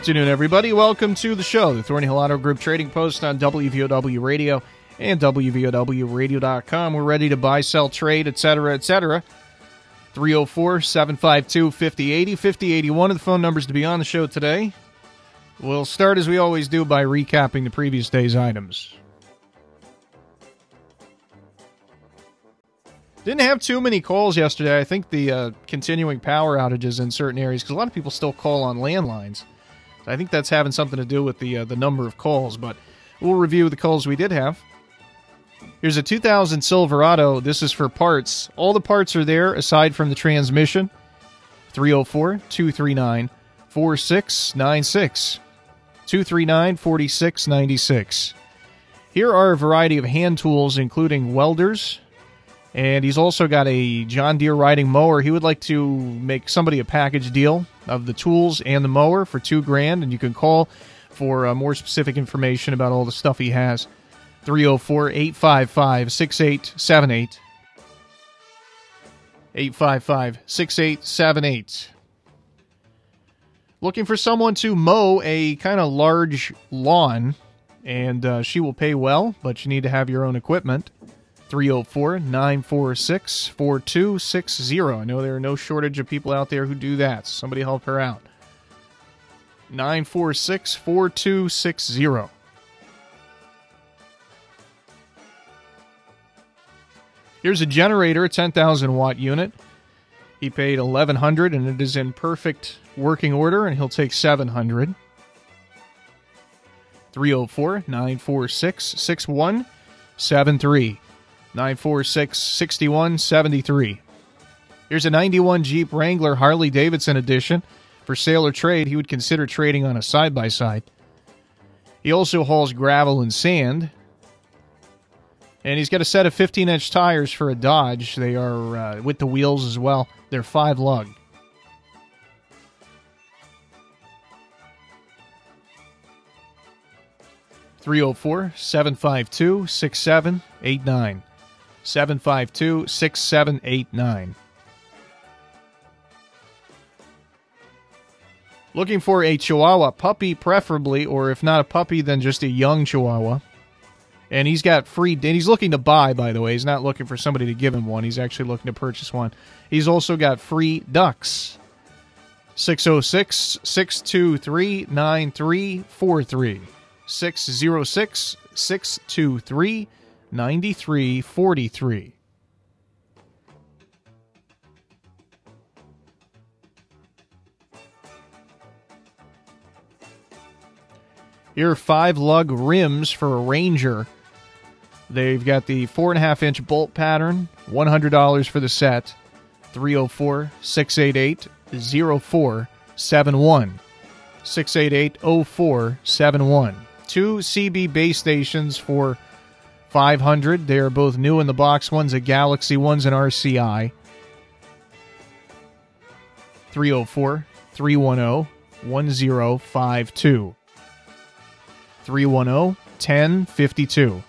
Afternoon, everybody. Welcome to the show, the Thornhill Auto Group Trading Post on WVOW Radio and WVOWradio.com. We're ready to buy, sell, trade, etc., etc. 304 752 5080 5081 are the phone numbers to be on the show today. We'll start as we always do by recapping the previous day's items. Didn't have too many calls yesterday. I think the uh, continuing power outages in certain areas, because a lot of people still call on landlines. I think that's having something to do with the uh, the number of calls, but we'll review the calls we did have. Here's a 2000 Silverado. This is for parts. All the parts are there aside from the transmission. 304 239 4696. 239 4696. Here are a variety of hand tools, including welders, and he's also got a John Deere riding mower. He would like to make somebody a package deal of the tools and the mower for two grand, and you can call for uh, more specific information about all the stuff he has. 304 855 6878. 855 6878. Looking for someone to mow a kind of large lawn, and uh, she will pay well, but you need to have your own equipment. 304 946 4260. I know there are no shortage of people out there who do that. Somebody help her out. 946 4260. Here's a generator, a 10,000 watt unit. He paid 1100 and it is in perfect working order and he'll take 700. 304 946 6173. 946 6173. Here's a 91 Jeep Wrangler Harley Davidson edition. For sale or trade, he would consider trading on a side by side. He also hauls gravel and sand. And he's got a set of 15 inch tires for a Dodge. They are uh, with the wheels as well. They're five lug. Three zero four seven five two six seven eight nine. 752 6789. Looking for a Chihuahua puppy, preferably, or if not a puppy, then just a young Chihuahua. And he's got free, and he's looking to buy, by the way. He's not looking for somebody to give him one. He's actually looking to purchase one. He's also got free ducks. 606 623 9343. 606 623 9343. Here are five lug rims for a Ranger. They've got the four and a half inch bolt pattern, $100 for the set, 304 688 0471. 688 0471. Two CB base stations for 500. They are both new in the box. One's a Galaxy, one's an RCI. 304 310 1052. 310 1052.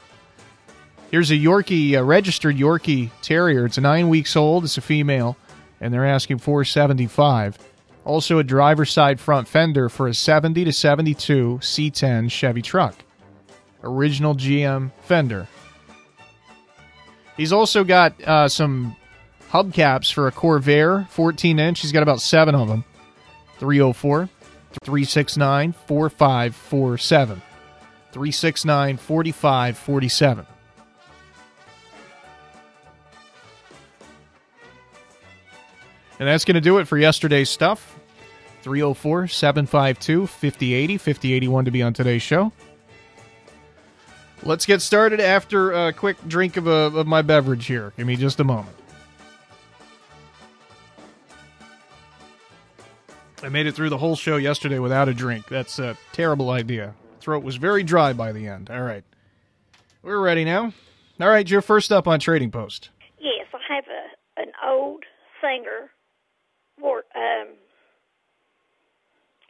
Here's a Yorkie, a registered Yorkie Terrier. It's nine weeks old. It's a female, and they're asking 475. Also, a driver's side front fender for a 70 to 72 C10 Chevy truck original GM fender. He's also got uh, some hubcaps for a Corvair 14 inch. He's got about seven of them. 304 369 4547. 369 4547. And that's going to do it for yesterday's stuff. 304 752 5080 5081 to be on today's show. Let's get started after a quick drink of, a, of my beverage here. Give me just a moment. I made it through the whole show yesterday without a drink. That's a terrible idea. Throat was very dry by the end. All right. We're ready now. All right, you're first up on Trading Post. Yes, I have a, an old singer. War, um,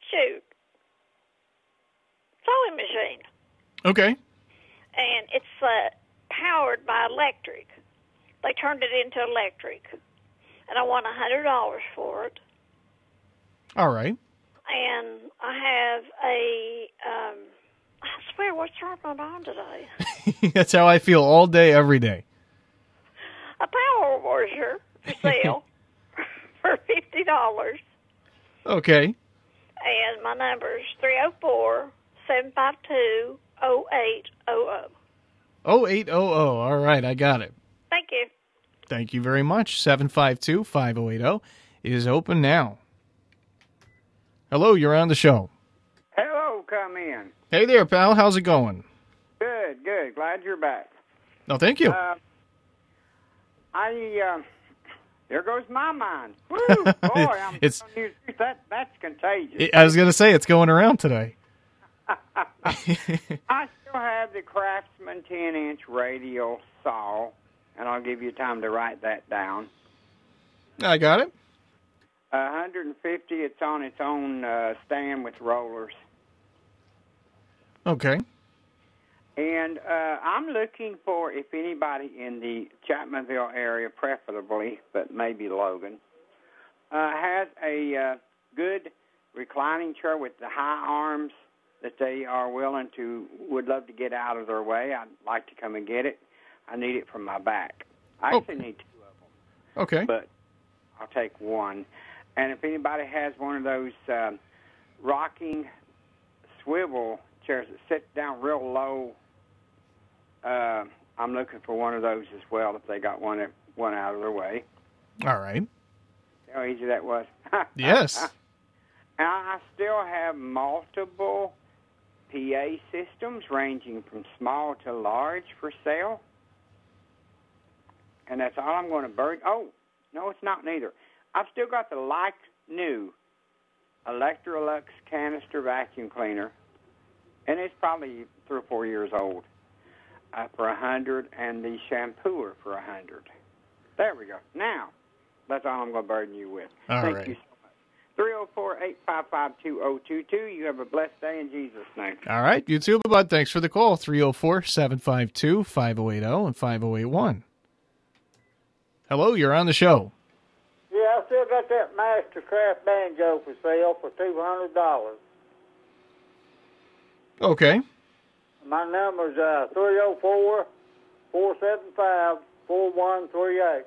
shoot. Sewing machine. Okay and it's uh, powered by electric. They turned it into electric, and I want a hundred dollars for it. All right. And I have a um, I swear, what's wrong with my mind today? That's how I feel all day, every day. A power washer for sale for fifty dollars. Okay. And my number is 304 752 0800. 0800. All right, I got it. Thank you. Thank you very much. 752 5080 is open now. Hello, you're on the show. Hello, come in. Hey there, pal. How's it going? Good, good. Glad you're back. No, thank you. Uh, I uh, there goes my mind. Woo, boy, I'm It's- telling you the truth, that that's contagious. I was going to say it's going around today. I still have the Craftsman 10-inch radial saw, and I'll give you time to write that down. I got it. 150. It's on its own uh, stand with rollers. Okay. And uh, I'm looking for if anybody in the Chapmanville area, preferably, but maybe Logan, uh, has a uh, good reclining chair with the high arms that they are willing to, would love to get out of their way. I'd like to come and get it. I need it for my back. I Oh. actually need two of them, Okay. but I'll take one. And if anybody has one of those um rocking swivel chairs that sit down real low, uh, I'm looking for one of those as well. If they got one one out of their way, All right. how easy that was. Yes. And I still have multiple PA systems ranging from small to large for sale. And that's all I'm going to burn. Oh, no, it's not neither. I've still got the like new Electrolux canister vacuum cleaner, and it's probably three or four years old, uh, for a hundred, and the shampooer for a hundred. There we go. Now, that's all I'm going to burden you with. All Thank right. you. 304-855-2022. You have a blessed day in Jesus' name. All right. You too, bud. Thanks for the call. 304 752 5080 and 5081. Hello, you're on the show. Yeah, I still got that Mastercraft banjo for sale for two hundred dollars. Okay. My number's uh three oh four four seven five four one three eight.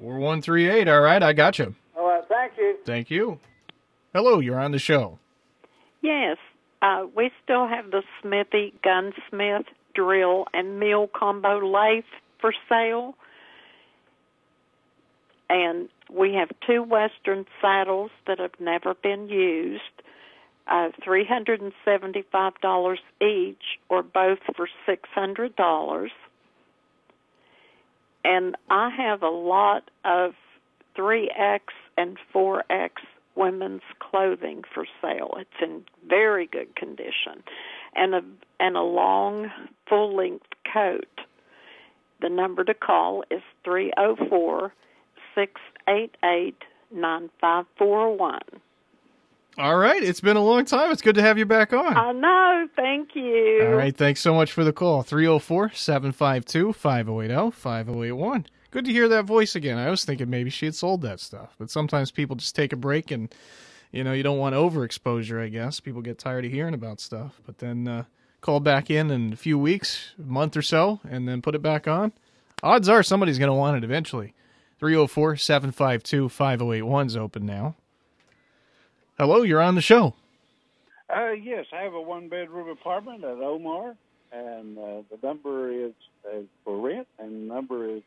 4138. All right. I got you. All right, thank you. Thank you. Hello, you're on the show. Yes, uh, we still have the Smithy gunsmith drill and mill combo lathe for sale. And we have two Western saddles that have never been used, uh, $375 each, or both for $600. And I have a lot of 3X and 4X women's clothing for sale. It's in very good condition, and a and a long full length coat. The number to call is three zero four six eight eight nine five four one. All right. It's been a long time. It's good to have you back on. I know. Thank you. All right. Thanks so much for the call. 304 752 5080 5081. Good to hear that voice again. I was thinking maybe she had sold that stuff, but sometimes people just take a break and, you know, you don't want overexposure, I guess. People get tired of hearing about stuff, but then uh, call back in in a few weeks, a month or so, and then put it back on. Odds are somebody's going to want it eventually. 304 752 5081 is open now. Hello, you're on the show. Uh, yes, I have a one bedroom apartment at Omar, and uh, the number is uh, for rent, and the number is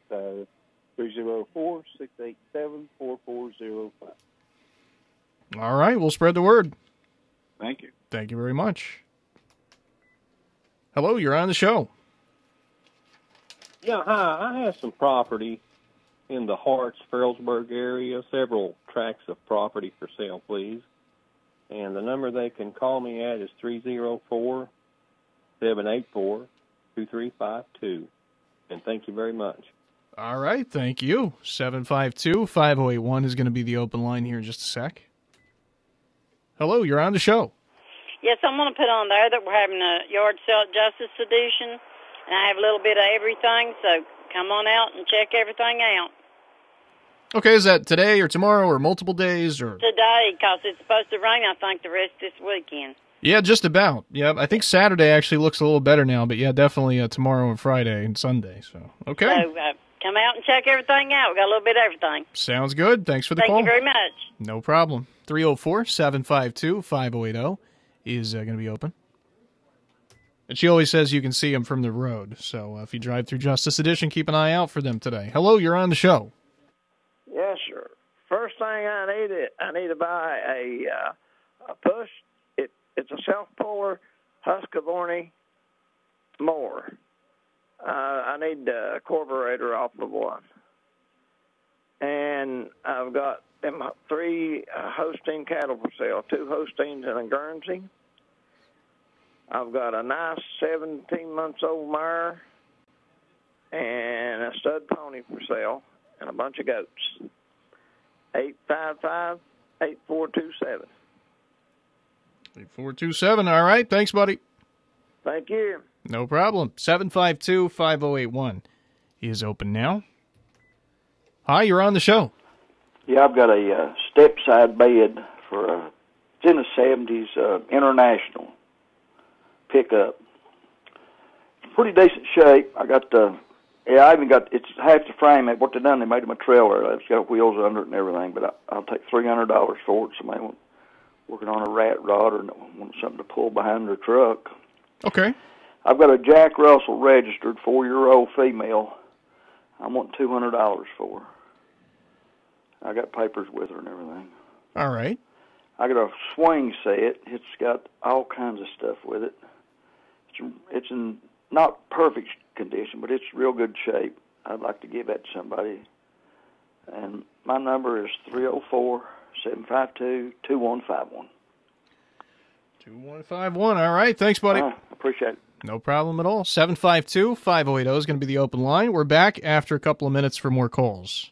uh, three zero four six eight seven four four zero five. All right, we'll spread the word. Thank you. Thank you very much. Hello, you're on the show. Yeah, hi. I have some property in the Harts, Ferrellsburg area. Several tracts of property for sale, please. And the number they can call me at is three zero four seven eight four two three five two. And thank you very much. All right, thank you. 752 5081 is going to be the open line here in just a sec. Hello, you're on the show. Yes, I'm going to put on there that we're having a yard sale at Justice Addition, and I have a little bit of everything, so come on out and check everything out. Okay, is that today or tomorrow or multiple days or? Today, because it's supposed to rain, I think, the rest this weekend. Yeah, just about. Yeah, I think Saturday actually looks a little better now, but yeah, definitely uh, tomorrow and Friday and Sunday. So okay, So uh, come out and check everything out. We got a little bit of everything. sounds good. Thanks for the Thank call. Thank you very much. No problem. 304 752 5080 is uh, going to be open. And she always says you can see them from the road. So uh, if you drive through Justice Addition, keep an eye out for them today. Hello, you're on the show. Yes, sir. First thing I need it, I need to buy a uh, a push. It it's a self puller Husqvarna mower. Uh, I need the carburetor off of one, and I've got them three uh, Holstein cattle for sale. Two Holsteins and a Guernsey. I've got a nice 17 months old mare and a stud pony for sale and a bunch of goats. Eight five five eight four two seven. 8427. All right. Thanks, buddy. Thank you. No problem. 752 5081 is open now. Hi, you're on the show. Yeah, I've got a uh, step side bed for a it's in the seventies uh, international pickup. Pretty decent shape. I got the yeah, I even got it's half the frame. What they done, they made them a trailer. It's got wheels under it and everything. But I, I'll take three hundred dollars for it. Somebody want, working on a rat rod or want something to pull behind their truck. Okay. I've got a Jack Russell registered four year old female. I want two hundred dollars for her. I got papers with her and everything. All right. I got a swing set. It's got all kinds of stuff with it. It's it's in not perfect condition, but it's real good shape. I'd like to give that to somebody. And my number is three zero four seven five two two one five one. 2151. All right. Thanks, buddy. Uh, appreciate it. No problem at all. 752 5080 is going to be the open line. We're back after a couple of minutes for more calls.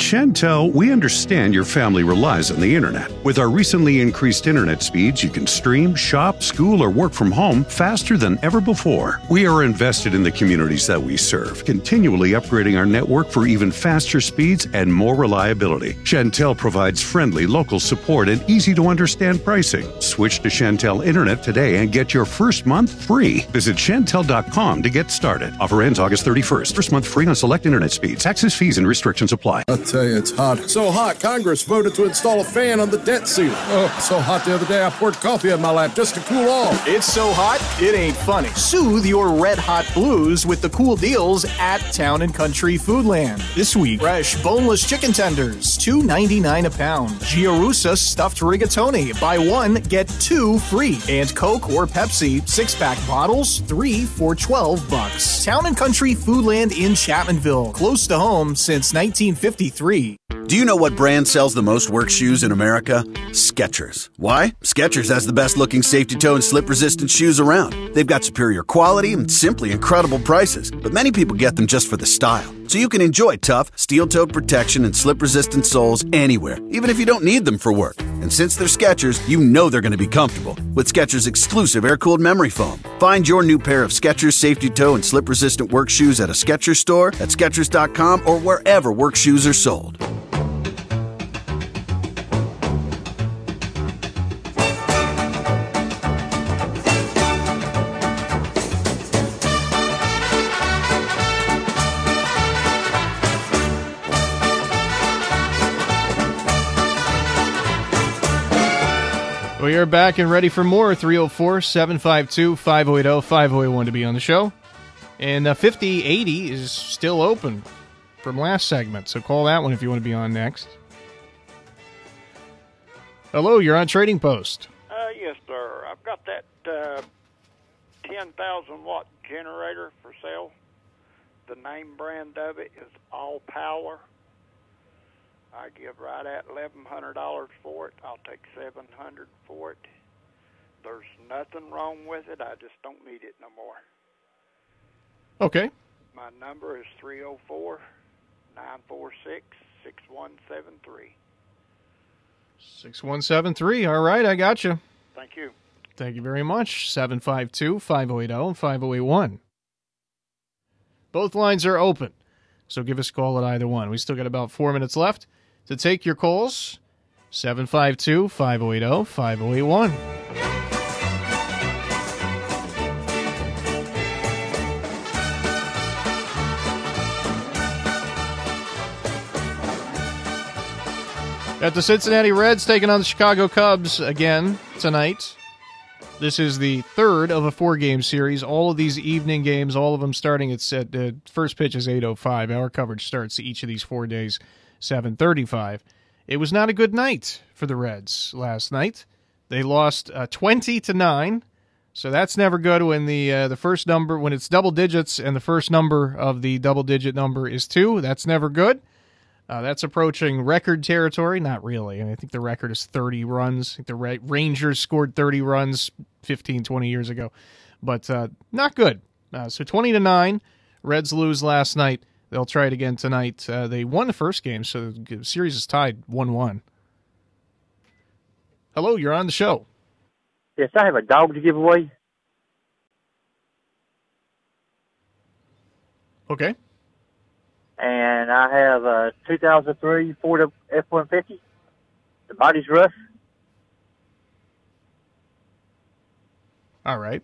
Shentel, we understand your family relies on the internet. With our recently increased internet speeds, you can stream, shop, school, or work from home faster than ever before. We are invested in the communities that we serve, continually upgrading our network for even faster speeds and more reliability. Shentel provides friendly local support and easy to understand pricing. Switch to Shentel Internet today and get your first month free. Visit Shentel.com to get started. Offer ends August 31st. First month free on select internet speeds. Taxes, fees, and restrictions apply. Tell you, it's hot. So hot, Congress voted to install a fan on the debt ceiling. Oh, so hot the other day I poured coffee on my lap just to cool off. It's so hot, it ain't funny. Soothe your red hot blues with the cool deals at Town and Country Foodland. This week, fresh boneless chicken tenders, two ninety nine a pound. Giarusa stuffed rigatoni, buy one get two free. And Coke or Pepsi six pack bottles, three for twelve bucks. Town and Country Foodland in Chapmanville, close to home since 1953. Do you know what brand sells the most work shoes in America? Skechers. Why? Skechers has the best looking safety toe and slip resistant shoes around. They've got superior quality and simply incredible prices, but many people get them just for the style. So you can enjoy tough, steel toed protection and slip resistant soles anywhere, even if you don't need them for work. And since they're Skechers, you know they're going to be comfortable with Skechers exclusive air cooled memory foam. Find your new pair of Skechers safety toe and slip resistant work shoes at a Skechers store, at Skechers.com, or wherever work shoes are sold. Are back and ready for more. 304 752 5080 5081 to be on the show. And uh, 5080 is still open from last segment, so call that one if you want to be on next. Hello, you're on Trading Post. Uh, yes, sir. I've got that uh, 10,000 watt generator for sale. The name brand of it is All Power. I give right at eleven hundred dollars for it. I'll take seven hundred for it. There's nothing wrong with it. I just don't need it no more. Okay. My number is three zero four nine four six six one seven three. 6173. 6173. All right, I got you. Thank you. Thank you very much. 752 5080 5081. Both lines are open, so give us a call at either one. We still got about four minutes left to take your calls. 752 5080 5081. At the Cincinnati Reds taking on the Chicago Cubs again tonight. This is the third of a four-game series. All of these evening games, all of them starting at. Uh, first pitch is 8:05. Our coverage starts each of these four days 7:35. It was not a good night for the Reds last night. They lost uh, 20 to nine. So that's never good when the uh, the first number when it's double digits and the first number of the double digit number is two. That's never good. Uh, that's approaching record territory. Not really. I think the record is 30 runs. I the Rangers scored 30 runs 15, 20 years ago, but uh, not good. Uh, so 20 to nine. Reds lose last night. They'll try it again tonight. Uh, they won the first game, so the series is tied 1 1. Hello, you're on the show. Yes, I have a dog to give away. Okay. And I have a 2003 Ford F-150. The body's rough, All right.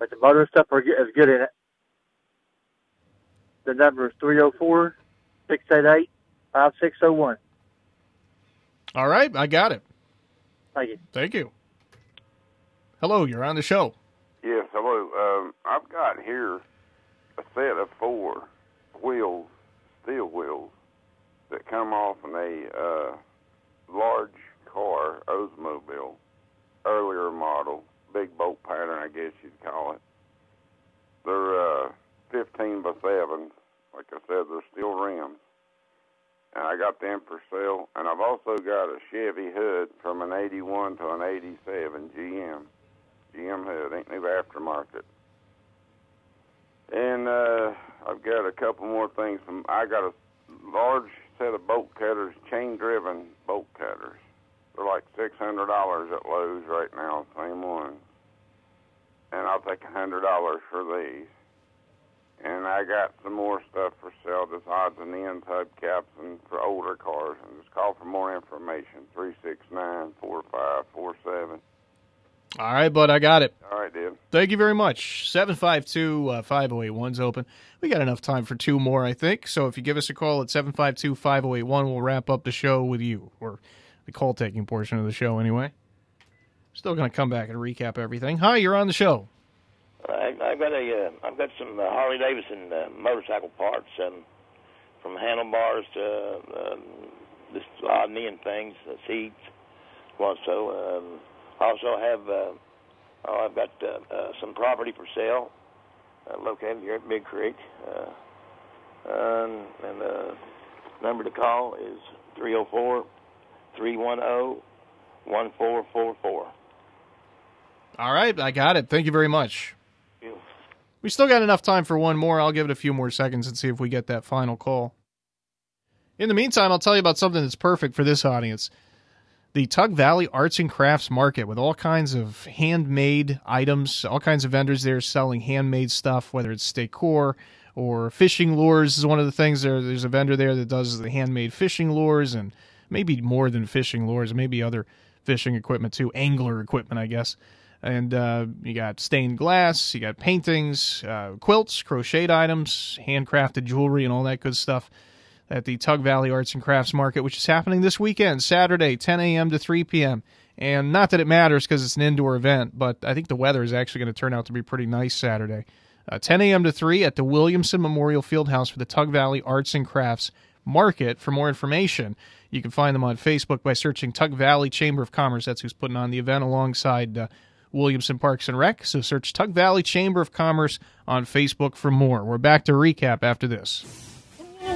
but the motor and stuff are good, is good in it. The number is 304 688 5601. All right, I got it. Thank you. Thank you. Hello, you're on the show. Yes, hello. Um, I've got here a set of four wheels, steel wheels, that come off in a uh, large car, Oldsmobile, earlier model, big bolt pattern, I guess you'd call it. They're uh, 15 by 7. Like I said, they're steel rims. And I got them for sale. And I've also got a Chevy hood from an 81 to an 87 GM. GM hood, ain't new aftermarket. And uh, I've got a couple more things. From I got a large set of bolt cutters, chain-driven bolt cutters. They're like six hundred dollars at Lowe's right now, same ones. And I'll take a hundred dollars for these. And I got some more stuff for sale, just odds and ends hubcaps and for older cars. And just call for more information. Three six nine four five four seven. All right, bud, I got it. All right, dude. Thank you very much. 752 uh, 5081's open. We got enough time for two more, I think. So if you give us a call at 752 5081, we'll wrap up the show with you, or the call taking portion of the show anyway. Still going to come back and recap everything. Hi, you're on the show. I, I've got a, uh, I've got some uh, Harley Davidson uh, motorcycle parts, um, from handlebars to um, this odd things, uh, seats, also. Um, also have, uh, oh, I've got uh, uh, some property for sale, uh, located here at Big Creek, uh, um, and the number to call is three zero four three one zero one four four four. All right, I got it. Thank you very much. We still got enough time for one more. I'll give it a few more seconds and see if we get that final call. In the meantime, I'll tell you about something that's perfect for this audience. The Tug Valley Arts and Crafts Market with all kinds of handmade items, all kinds of vendors there selling handmade stuff, whether it's decor or fishing lures is one of the things there. There's a vendor there that does the handmade fishing lures and maybe more than fishing lures, maybe other fishing equipment too, angler equipment, I guess. And uh, you got stained glass, you got paintings, uh, quilts, crocheted items, handcrafted jewelry, and all that good stuff. at the Tug Valley Arts and Crafts Market, which is happening this weekend, Saturday, 10 a.m. to 3 p.m. And not that it matters because it's an indoor event, but I think the weather is actually going to turn out to be pretty nice Saturday. Uh, 10 a.m. to 3 at the Williamson Memorial Fieldhouse for the Tug Valley Arts and Crafts Market. For more information, you can find them on Facebook by searching Tug Valley Chamber of Commerce. That's who's putting on the event alongside uh, Williamson Parks and Rec. So search Tug Valley Chamber of Commerce on Facebook for more. We're back to recap after this.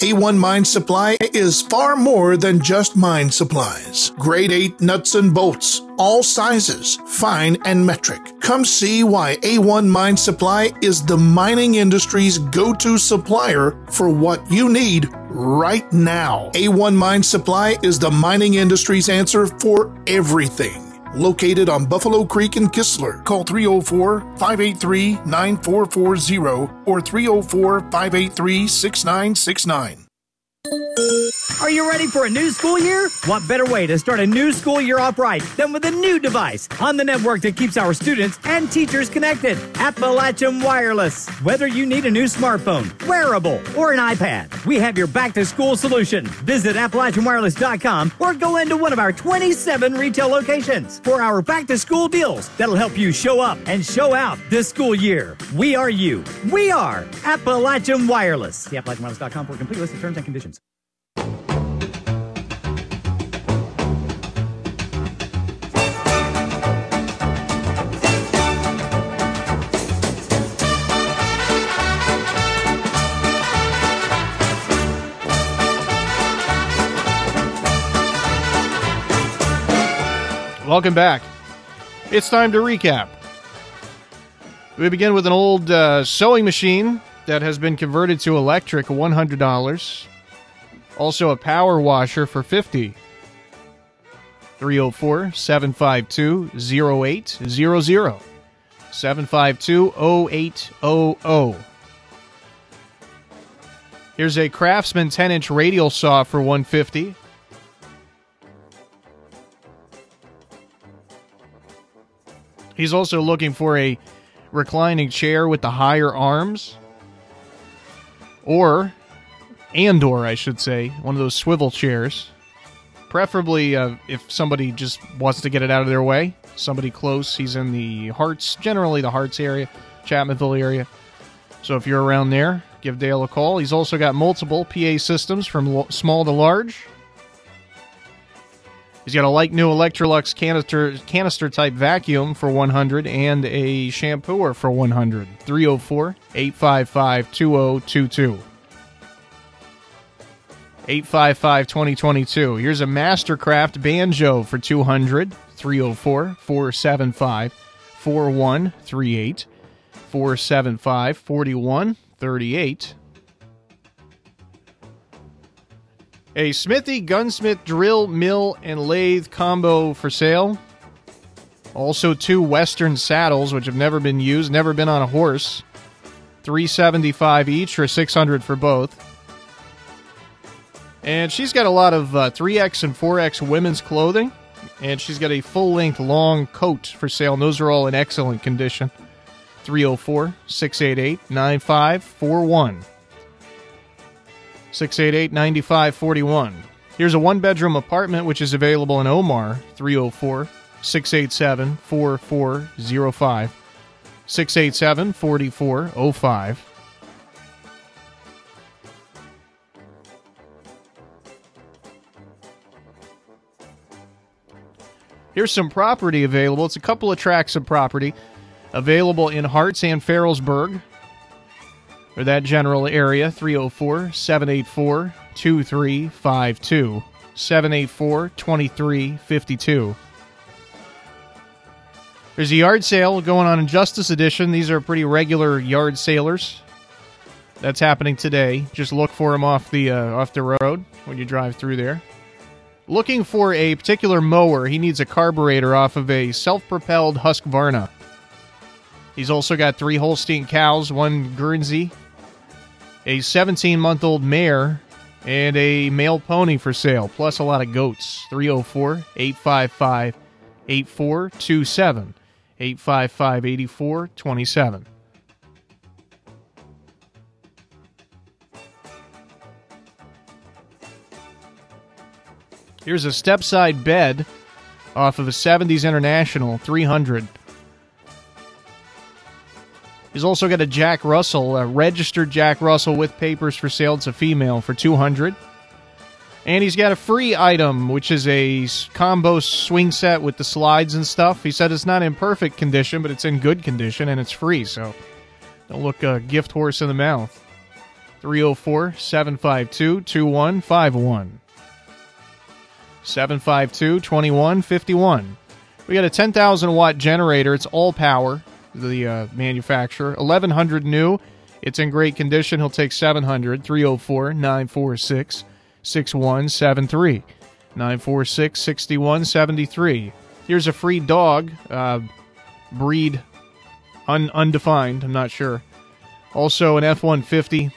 A1 Mine Supply is far more than just mine supplies. Grade 8 nuts and bolts, all sizes, fine and metric. Come see why A1 Mine Supply is the mining industry's go to supplier for what you need right now. A1 Mine Supply is the mining industry's answer for everything located on Buffalo Creek in Kistler. Call 304 583 9440 or 304 583 6969. Are you ready for a new school year? What better way to start a new school year off right than with a new device on the network that keeps our students and teachers connected? Appalachian Wireless. Whether you need a new smartphone, wearable, or an iPad, we have your back to school solution. Visit AppalachianWireless.com or go into one of our 27 retail locations for our back to school deals that'll help you show up and show out this school year. We are you. We are Appalachian Wireless. See AppalachianWireless.com for a complete list of terms and conditions. Welcome back. It's time to recap. We begin with an old uh, sewing machine that has been converted to electric, $100. Also, a power washer for 50 304 752 0800. 752 0800. Here's a Craftsman 10 inch radial saw for 150 He's also looking for a reclining chair with the higher arms, or and or I should say, one of those swivel chairs. Preferably, uh, if somebody just wants to get it out of their way, somebody close. He's in the Harts, generally the Harts area, Chapmanville area. So if you're around there, give Dale a call. He's also got multiple PA systems from small to large. He's got a like new Electrolux canister canister type vacuum for 100 and a shampooer for 100. 304 855 2022. 855 2022. Here's a Mastercraft banjo for 200. 304 475 4138. 475 4138. A Smithy Gunsmith drill, mill, and lathe combo for sale. Also, two Western saddles, which have never been used, never been on a horse. 375 each or 600 for both. And she's got a lot of uh, 3X and 4X women's clothing. And she's got a full length long coat for sale. And those are all in excellent condition. 304 688 9541. 688 9541. Here's a one bedroom apartment which is available in Omar 304 687 4405. 687 4405. Here's some property available. It's a couple of tracts of property available in Harts and Ferrellsburg or that general area 304 784 2352 784 2352 there's a yard sale going on in Justice Addition these are pretty regular yard sailors That's happening today. Just look for him off the uh, off the road when you drive through there. Looking for a particular mower, he needs a carburetor off of a self-propelled Husqvarna. He's also got three Holstein cows, one Guernsey, a 17-month-old mare, and a male pony for sale, plus a lot of goats. 304 855 8427. 855 8427. Here's a step-side bed off of a 70s International 300. He's also got a Jack Russell, a registered Jack Russell with papers for sale. It's a female for 200. And he's got a free item, which is a combo swing set with the slides and stuff. He said it's not in perfect condition, but it's in good condition and it's free, so don't look a gift horse in the mouth. 304 752 2151. 752 2151. We got a 10,000 watt generator. It's all power, the uh, manufacturer. 1100 new. It's in great condition. He'll take 700. 304 946 6173. 946 6173. Here's a free dog. Uh, breed un- undefined. I'm not sure. Also, an F 150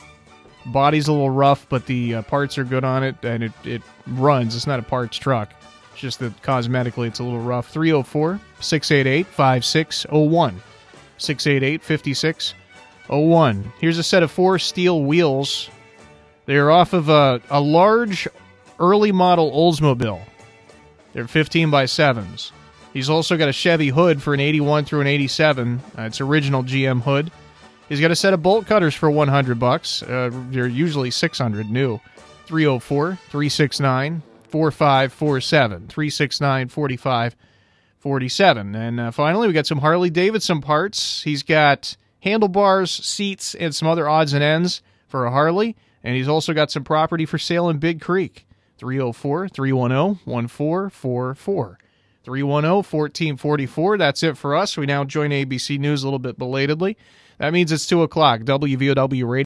Body's a little rough, but the uh, parts are good on it, and it, it runs. It's not a parts truck. It's just that cosmetically it's a little rough. 304 688 5601. 688 5601. Here's a set of four steel wheels. They're off of a, a large early model Oldsmobile. They're 15 by 7s. He's also got a Chevy hood for an 81 through an 87. Uh, it's original GM hood. He's got a set of bolt cutters for 100 bucks. Uh, they're usually 600 new. 304 369 4547. 369 4547. And uh, finally, we got some Harley Davidson parts. He's got handlebars, seats, and some other odds and ends for a Harley. And he's also got some property for sale in Big Creek. 304 310 1444. 310 1444. That's it for us. We now join ABC News a little bit belatedly. That means it's 2 o'clock. WVOW Radio.